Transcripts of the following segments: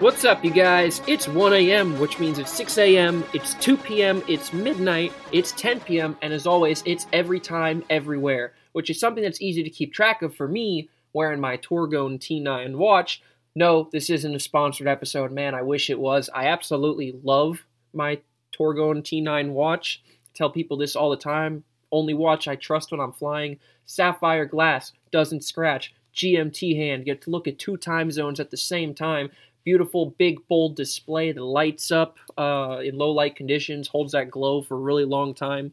What's up, you guys? It's 1 a.m., which means it's 6 a.m., it's 2 p.m., it's midnight, it's 10 p.m., and as always, it's every time, everywhere, which is something that's easy to keep track of for me wearing my Torgoen T9 watch. No, this isn't a sponsored episode, man. I wish it was. I absolutely love my Torgoen T9 watch. I tell people this all the time. Only watch I trust when I'm flying. Sapphire glass, doesn't scratch. GMT hand, get to look at two time zones at the same time beautiful big bold display that lights up uh, in low light conditions holds that glow for a really long time.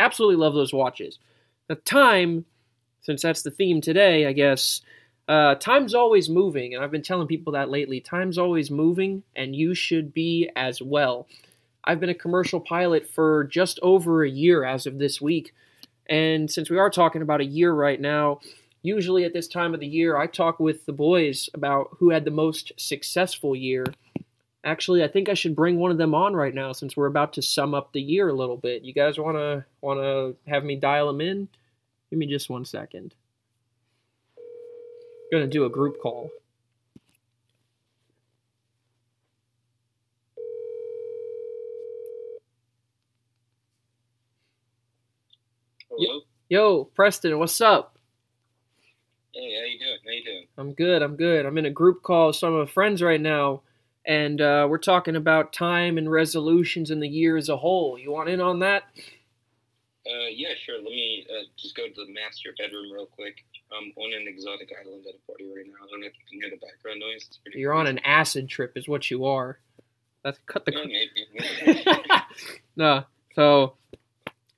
Absolutely love those watches. The time since that's the theme today i guess uh, time's always moving and i've been telling people that lately. Time's always moving and you should be as well. I've been a commercial pilot for just over a year as of this week and since we are talking about a year right now usually at this time of the year, I talk with the boys about who had the most successful year. Actually, I think I should bring one of them on right now since we're about to sum up the year a little bit. You guys want to want to have me dial them in? Give me just one second. I'm gonna do a group call. Hello. Yo, Preston, what's up? Hey, how you doing? How you doing? I'm good. I'm good. I'm in a group call with some of my friends right now, and uh, we're talking about time and resolutions in the year as a whole. You want in on that? Uh, yeah, sure. Let me uh, just go to the master bedroom real quick. I'm on an exotic island at a party right now. I don't know if you can hear the background noise. It's pretty You're on an acid trip, is what you are. That's cut the. Yeah, no, so,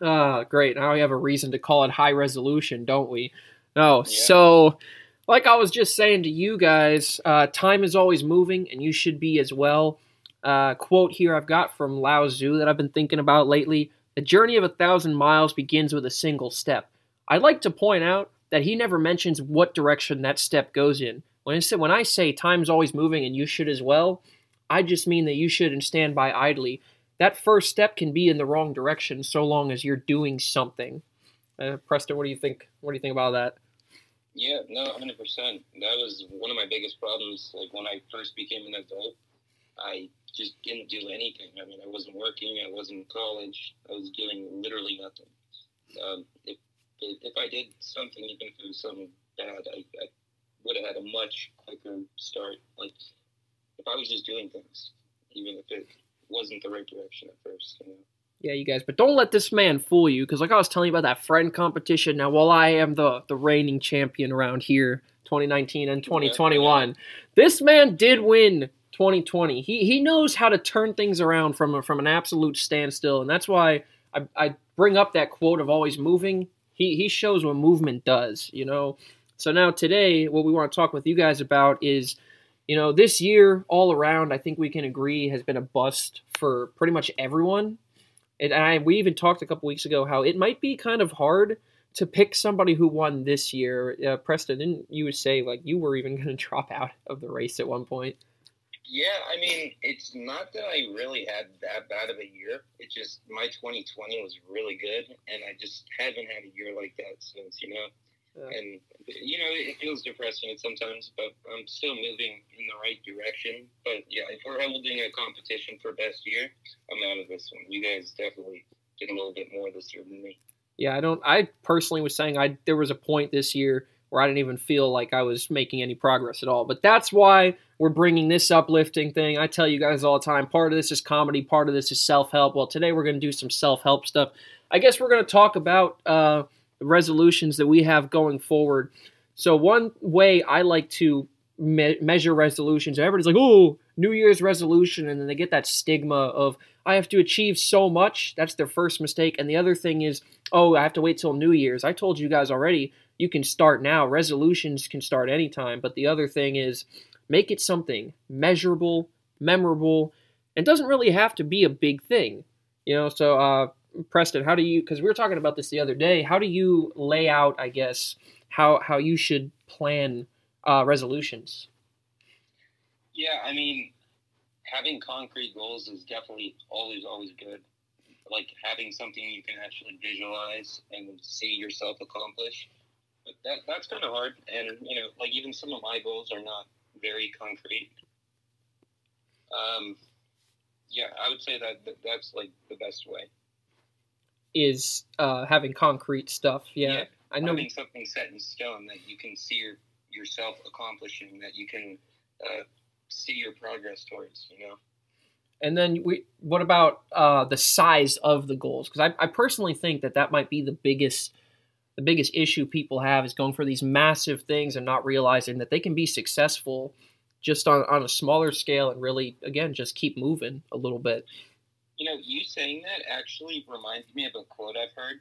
uh, great. Now we have a reason to call it high resolution, don't we? No, Yeah. so like I was just saying to you guys, uh, time is always moving, and you should be as well. Uh, quote here I've got from Lao Tzu that I've been thinking about lately: "The journey of a thousand miles begins with a single step." I'd like to point out that he never mentions what direction that step goes in. When I say when I say time's always moving and you should as well, I just mean that you shouldn't stand by idly. That first step can be in the wrong direction so long as you're doing something. Uh, Preston, what do you think? What do you think about that? Yeah, no, 100%. That was one of my biggest problems. Like when I first became an adult, I just didn't do anything. I mean, I wasn't working. I wasn't in college. I was doing literally nothing. Um, if if I did something, even if it was something bad, I, I would have had a much quicker start. Like if I was just doing things, even if it wasn't the right direction at first. You know? Yeah, you guys, but don't let this man fool you, because like I was telling you about that friend competition. Now, while I am the the reigning champion around here, 2019 and 2021, this man did win 2020. He he knows how to turn things around from a, from an absolute standstill, and that's why I, I bring up that quote of always moving. He he shows what movement does, you know. So now today, what we want to talk with you guys about is, you know, this year all around, I think we can agree has been a bust for pretty much everyone. And I we even talked a couple weeks ago how it might be kind of hard to pick somebody who won this year. Uh, Preston, didn't you say like you were even going to drop out of the race at one point? Yeah, I mean, it's not that I really had that bad of a year. It just my 2020 was really good, and I just haven't had a year like that since. You know, Uh, and you know it feels depressing sometimes, but I'm still moving in the right direction. But yeah, if we're holding a competition for best year, I'm out of this one. You guys definitely did a little bit more this year than me. Yeah, I don't. I personally was saying I there was a point this year where I didn't even feel like I was making any progress at all. But that's why we're bringing this uplifting thing. I tell you guys all the time. Part of this is comedy. Part of this is self help. Well, today we're going to do some self help stuff. I guess we're going to talk about uh, resolutions that we have going forward. So one way I like to me- measure resolutions, everybody's like, "Oh, New Year's resolution," and then they get that stigma of I have to achieve so much. That's their first mistake. And the other thing is, oh, I have to wait till New Year's. I told you guys already, you can start now. Resolutions can start anytime. But the other thing is, make it something measurable, memorable, and doesn't really have to be a big thing. You know, so uh, Preston, how do you? Because we were talking about this the other day. How do you lay out? I guess how how you should plan uh, resolutions. Yeah, I mean, having concrete goals is definitely always, always good. Like having something you can actually visualize and see yourself accomplish. But that that's kind of hard. And you know, like even some of my goals are not very concrete. Um, yeah, I would say that, that that's like the best way. Is uh, having concrete stuff. Yeah, Yeah. I know. Having something set in stone that you can see your, yourself accomplishing, that you can uh, see your progress towards. You know. And then we, what about uh, the size of the goals? Because I, I personally think that that might be the biggest, the biggest issue people have is going for these massive things and not realizing that they can be successful just on, on a smaller scale and really again just keep moving a little bit. You know, you saying that actually reminds me of a quote I've heard.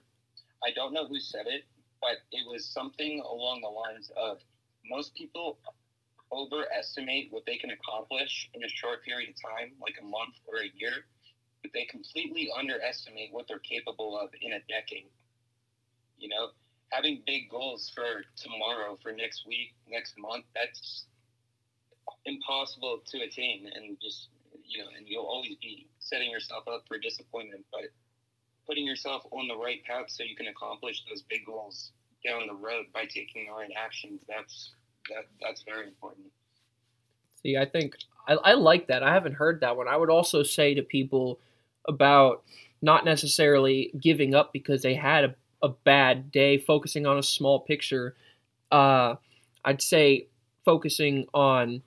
I don't know who said it, but it was something along the lines of most people overestimate what they can accomplish in a short period of time, like a month or a year, but they completely underestimate what they're capable of in a decade. You know, having big goals for tomorrow, for next week, next month, that's impossible to attain and just you know and you'll always be setting yourself up for disappointment but putting yourself on the right path so you can accomplish those big goals down the road by taking the right actions that's that that's very important See, I think I, I like that. I haven't heard that one. I would also say to people about not necessarily giving up because they had a, a bad day, focusing on a small picture. Uh, I'd say focusing on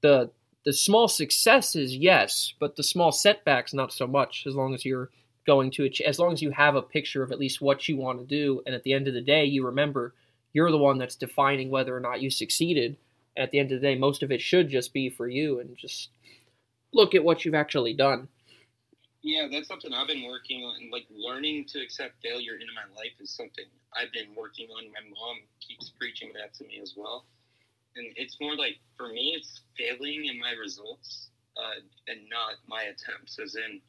the the small successes, yes, but the small setbacks, not so much. As long as you're going to ach- as long as you have a picture of at least what you want to do, and at the end of the day, you remember you're the one that's defining whether or not you succeeded. At the end of the day, most of it should just be for you, and just look at what you've actually done. yeah that's something i've been working on like learning to accept failure into my life is something i've been working on my mom keeps preaching that to me as well and it's more like for me it's failing in my results uh, and not my attempts as in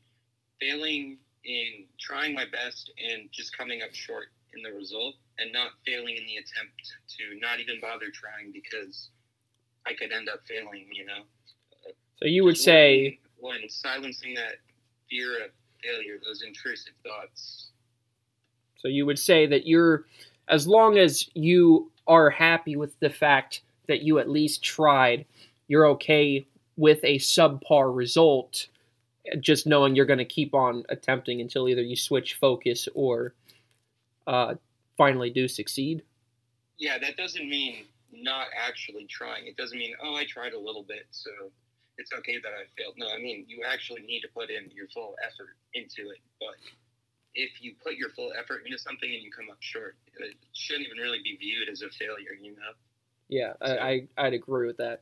failing in trying my best and just coming up short in the result and not failing in the attempt to not even bother trying because i could end up failing you know? So you would say, on silencing that fear of failure those intrusive thoughts. So you would say that you're, as long as you are happy with the fact that you at least tried, you're okay with a subpar result. Just knowing you're going to keep on attempting until either you switch focus or uh, finally do succeed. yeah that doesn't mean not actually trying it doesn't mean oh i tried a little bit so it's okay that i failed no i mean you actually need to put in your full effort into it but if you put your full effort into something and you come up short it shouldn't even really be viewed as a failure you know Yeah, I, I I'd agree with that.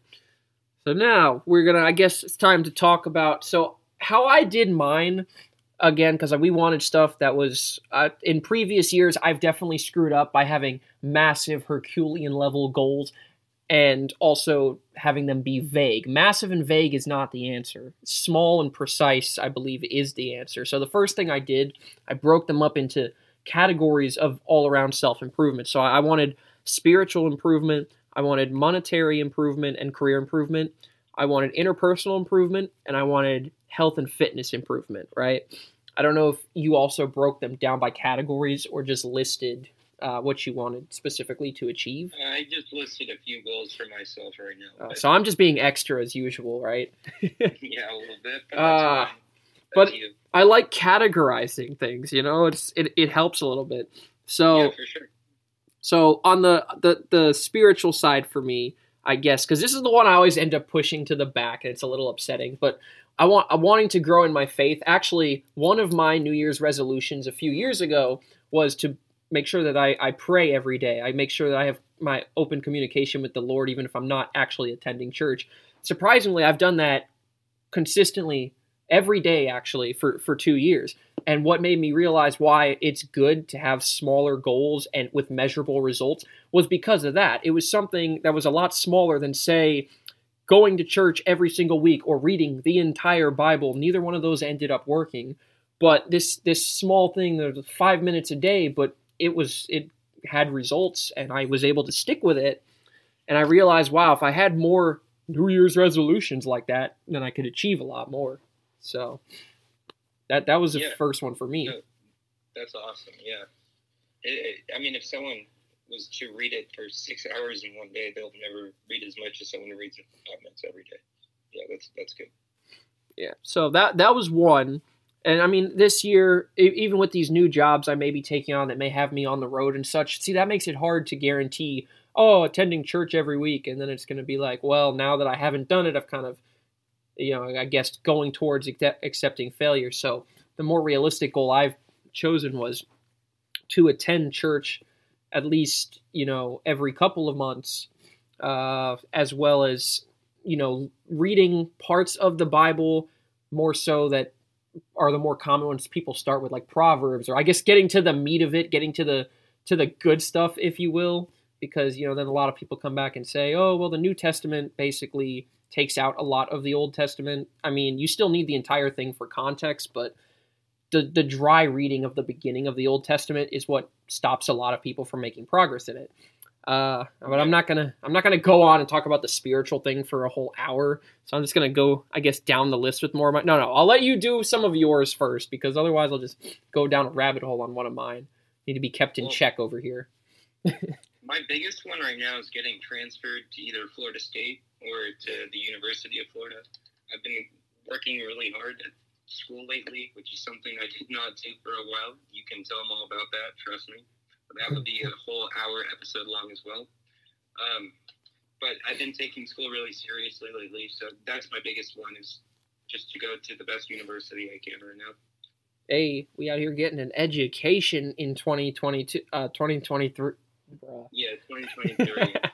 So now we're gonna. I guess it's time to talk about so how I did mine again because we wanted stuff that was uh, in previous years. I've definitely screwed up by having massive Herculean level goals and also having them be vague. Massive and vague is not the answer. Small and precise, I believe, is the answer. So the first thing I did, I broke them up into categories of all around self improvement. So I wanted spiritual improvement, I wanted monetary improvement and career improvement, I wanted interpersonal improvement, and I wanted health and fitness improvement, right? I don't know if you also broke them down by categories or just listed uh, what you wanted specifically to achieve. i just listed a few goals for myself right now Uh, so I'm just being extra as usual, right? yeah a little bit but, fine. but-. I like categorizing things, you know, it's it, it helps a little bit. So yeah for sure So on the the the spiritual side for me, I guess, because this is the one I always end up pushing to the back, and it's a little upsetting. But I want I'm wanting to grow in my faith. Actually, one of my New Year's resolutions a few years ago was to make sure that I, I pray every day. I make sure that I have my open communication with the Lord, even if I'm not actually attending church. Surprisingly, I've done that consistently every day actually for, for two years. And what made me realize why it's good to have smaller goals and with measurable results was because of that. It was something that was a lot smaller than, say, going to church every single week or reading the entire Bible. Neither one of those ended up working. But this this small thing, was five minutes a day, but it was it had results, and I was able to stick with it. And I realized, wow, if I had more New Year's resolutions like that, then I could achieve a lot more. So that that was the Yeah. first one for me. That's awesome. Yeah. It, it, I mean, if someone was to read it for six hours in one day, they'll never read as much as someone who reads it for five minutes every day. Yeah, that's that's good. Yeah. So that that was one. And I mean, this year, even with these new jobs I may be taking on that may have me on the road and such, see, that makes it hard to guarantee, oh, attending church every week. And then it's going to be like, well, now that I haven't done it, I've kind of, you know, I guess going towards accepting failure. So the more realistic goal I've chosen was to attend church at least, you know, every couple of months, uh, as well as, you know, reading parts of the Bible more so that are the more common ones people start with like proverbs or i guess getting to the meat of it getting to the to the good stuff if you will because you know then a lot of people come back and say oh well the new testament basically takes out a lot of the old testament i mean you still need the entire thing for context but the the dry reading of the beginning of the old testament is what stops a lot of people from making progress in it uh, but I'm not gonna I'm not gonna go on and talk about the spiritual thing for a whole hour. So I'm just gonna go, I guess, down the list with more of my. No, no, I'll let you do some of yours first because otherwise I'll just go down a rabbit hole on one of mine. Need to be kept in Well- check over here. My biggest one right now is getting transferred to either Florida State or to the University of Florida. I've been working really hard at school lately, which is something I did not do for a while. You can tell them all about that, trust me. But that would be a whole hour episode long as well. Um, but I've been taking school really seriously lately, so that's my biggest one is just to go to the best university I can right now. Hey, we out here getting an education in 2022, uh, 2023. Bruh. Yeah, 2023.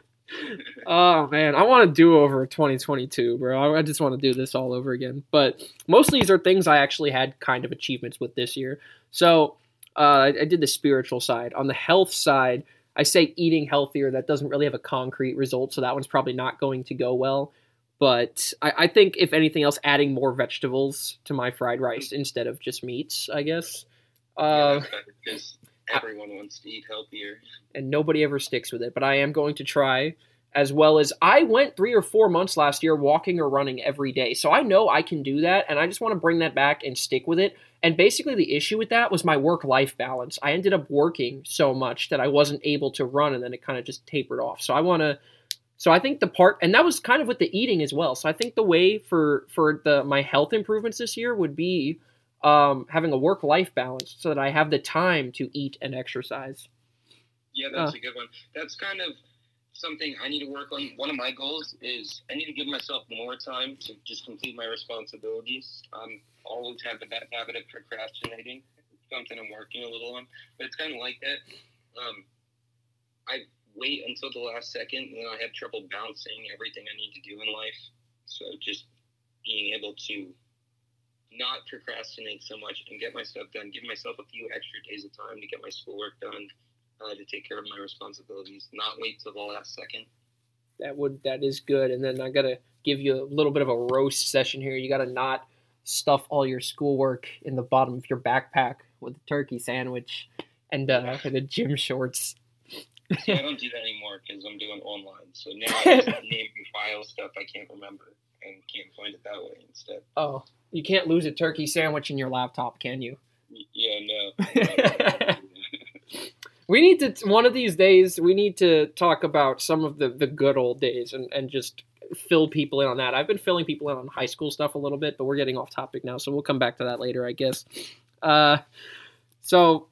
oh man, I want to do over 2022, bro. I just want to do this all over again. But most of these are things I actually had kind of achievements with this year. So uh, I, I did the spiritual side. On the health side, I say eating healthier. That doesn't really have a concrete result, so that one's probably not going to go well. But I, I think if anything else, adding more vegetables to my fried rice instead of just meats, I guess. Uh, because everyone wants to eat healthier. and nobody ever sticks with it. But I am going to try, as well as I went three or four months last year walking or running every day. So I know I can do that, and I just want to bring that back and stick with it. And basically, the issue with that was my work life balance. I ended up working so much that I wasn't able to run, and then it kind of just tapered off. So I want to. So I think the part, and that was kind of with the eating as well. So I think the way for for the my health improvements this year would be um, having a work life balance, so that I have the time to eat and exercise. Yeah, that's a good one. That's kind of something I need to work on. One of my goals is I need to give myself more time to just complete my responsibilities. I'm always have the bad habit of procrastinating. It's something I'm working a little on, but it's kind of like that. Um, I wait until the last second, and then I have trouble balancing everything I need to do in life. So just being able to not procrastinate so much and get my stuff done, give myself a few extra days of time to get my schoolwork done, uh, to take care of my responsibilities, not wait till the last second. that would that is good and then i gotta give you a little bit of a roast session here you gotta not stuff all your schoolwork in the bottom of your backpack with a turkey sandwich and uh and the gym shorts See, I don't do that anymore because I'm doing online. So now I just name and file stuff I can't remember and can't find it that way instead. oh you can't lose a turkey sandwich in your laptop can you Yeah, no. we need to one of these days we need to talk about some of the the good old days and and just fill people in on that. I've been filling people in on high school stuff a little bit but we're getting off topic now so we'll come back to that later i guess. Uh so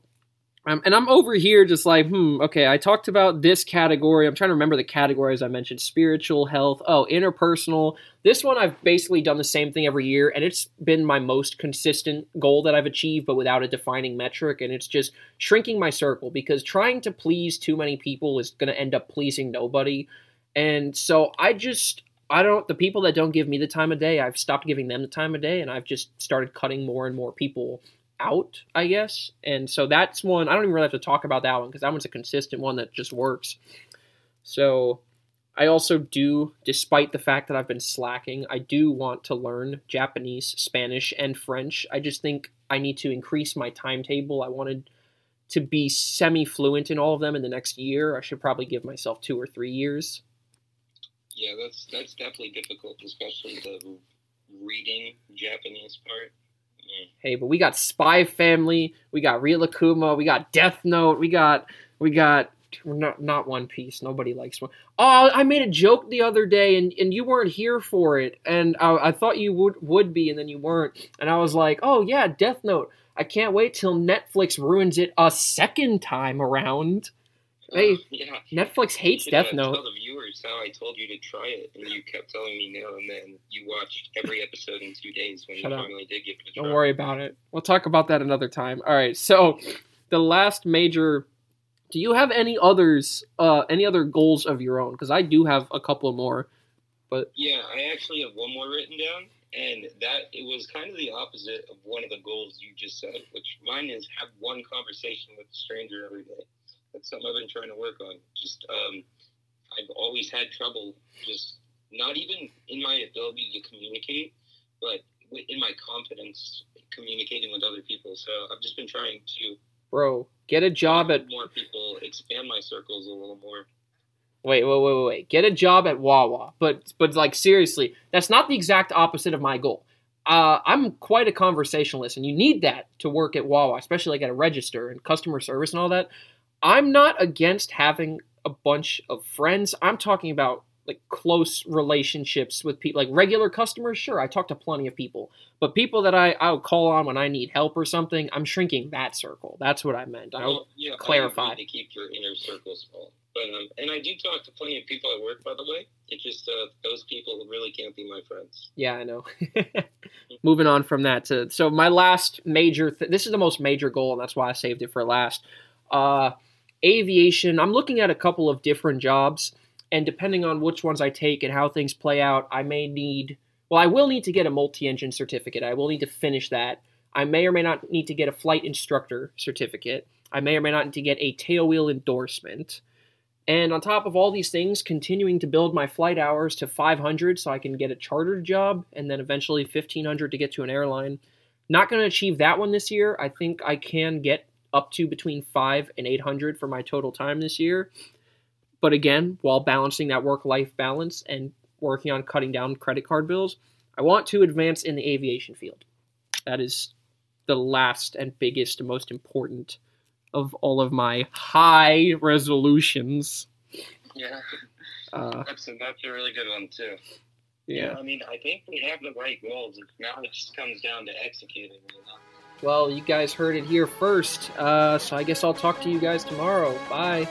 um, and i'm over here just like hmm okay i talked about this category i'm trying to remember the categories i mentioned spiritual health oh interpersonal this one I've basically done the same thing every year, and it's been my most consistent goal that I've achieved, but without a defining metric. And it's just shrinking my circle because trying to please too many people is going to end up pleasing nobody. And so I just, I don't, the people that don't give me the time of day, I've stopped giving them the time of day, and I've just started cutting more and more people out, I guess. And so that's one, I don't even really have to talk about that one because that one's a consistent one that just works. So I also do, despite the fact that I've been slacking, I do want to learn Japanese, Spanish, and French. I just think I need to increase my timetable. I wanted to be semi fluent in all of them in the next year. I should probably give myself two or three years. yeah, that's that's definitely difficult, especially the reading Japanese part. Hey, but we got Spy Family, we got Real Akuma, we got Death Note, we got we got not not One Piece. Nobody likes one. Oh, I made a joke the other day, and, and you weren't here for it, and I, I thought you would would be, and then you weren't, and I was like, oh yeah, Death Note. I can't wait till Netflix ruins it a second time around. Hey, Uh, yeah. Netflix hates Death Note. Tell the viewers how I told you to try it, and you kept telling me no, and then you watched every episode in two days when Shut you up. finally did give it a try. Don't worry about it. We'll talk about that another time. All right. So, the last major. Do you have any others? Uh, any other goals of your own? Because I do have a couple more. But yeah, I actually have one more written down, and that it was kind of the opposite of one of the goals you just said, which mine is have one conversation with a stranger every day. That's something I've been trying to work on. Just um, I've always had trouble, just not even in my ability to communicate, but in my confidence communicating with other people. So I've just been trying to Bro, get a job at more people, expand my circles a little more. Wait, wait, wait, wait, wait. Get a job at Wawa. But but like seriously, that's not the exact opposite of my goal. Uh, I'm quite a conversationalist, and you need that to work at Wawa, especially like at a register and customer service and all that. I'm not against having a bunch of friends. I'm talking about like close relationships with people, like regular customers. Sure, I talk to plenty of people, but people that I I'll call on when I need help or something. I'm shrinking that circle. That's what I meant. I, Well, yeah, clarify. agree to keep your inner circle small. But um, and I do talk to plenty of people at work, by the way. It's just uh, those people who really can't be my friends. Yeah, I know. Moving on from that to so my last major. Th- this is the most major goal, and that's why I saved it for last. Uh, aviation. I'm looking at a couple of different jobs, and depending on which ones I take and how things play out, I may need. Well, I will need to get a multi-engine certificate. I will need to finish that. I may or may not need to get a flight instructor certificate. I may or may not need to get a tailwheel endorsement. And on top of all these things, continuing to build my flight hours to 500 so I can get a chartered job and then eventually 1500 to get to an airline. Not going to achieve that one this year. I think I can get up to between 5 and 800 for my total time this year. But again, while balancing that work life balance and working on cutting down credit card bills, I want to advance in the aviation field. That is the last and biggest and most important of all of my high resolutions. Yeah, Uh, that's a, that's a really good one too. yeah. I mean, I think we have the right goals. Now it just comes down to executing. You know? Well, you guys heard it here first. Uh, so I guess I'll talk to you guys tomorrow. Bye.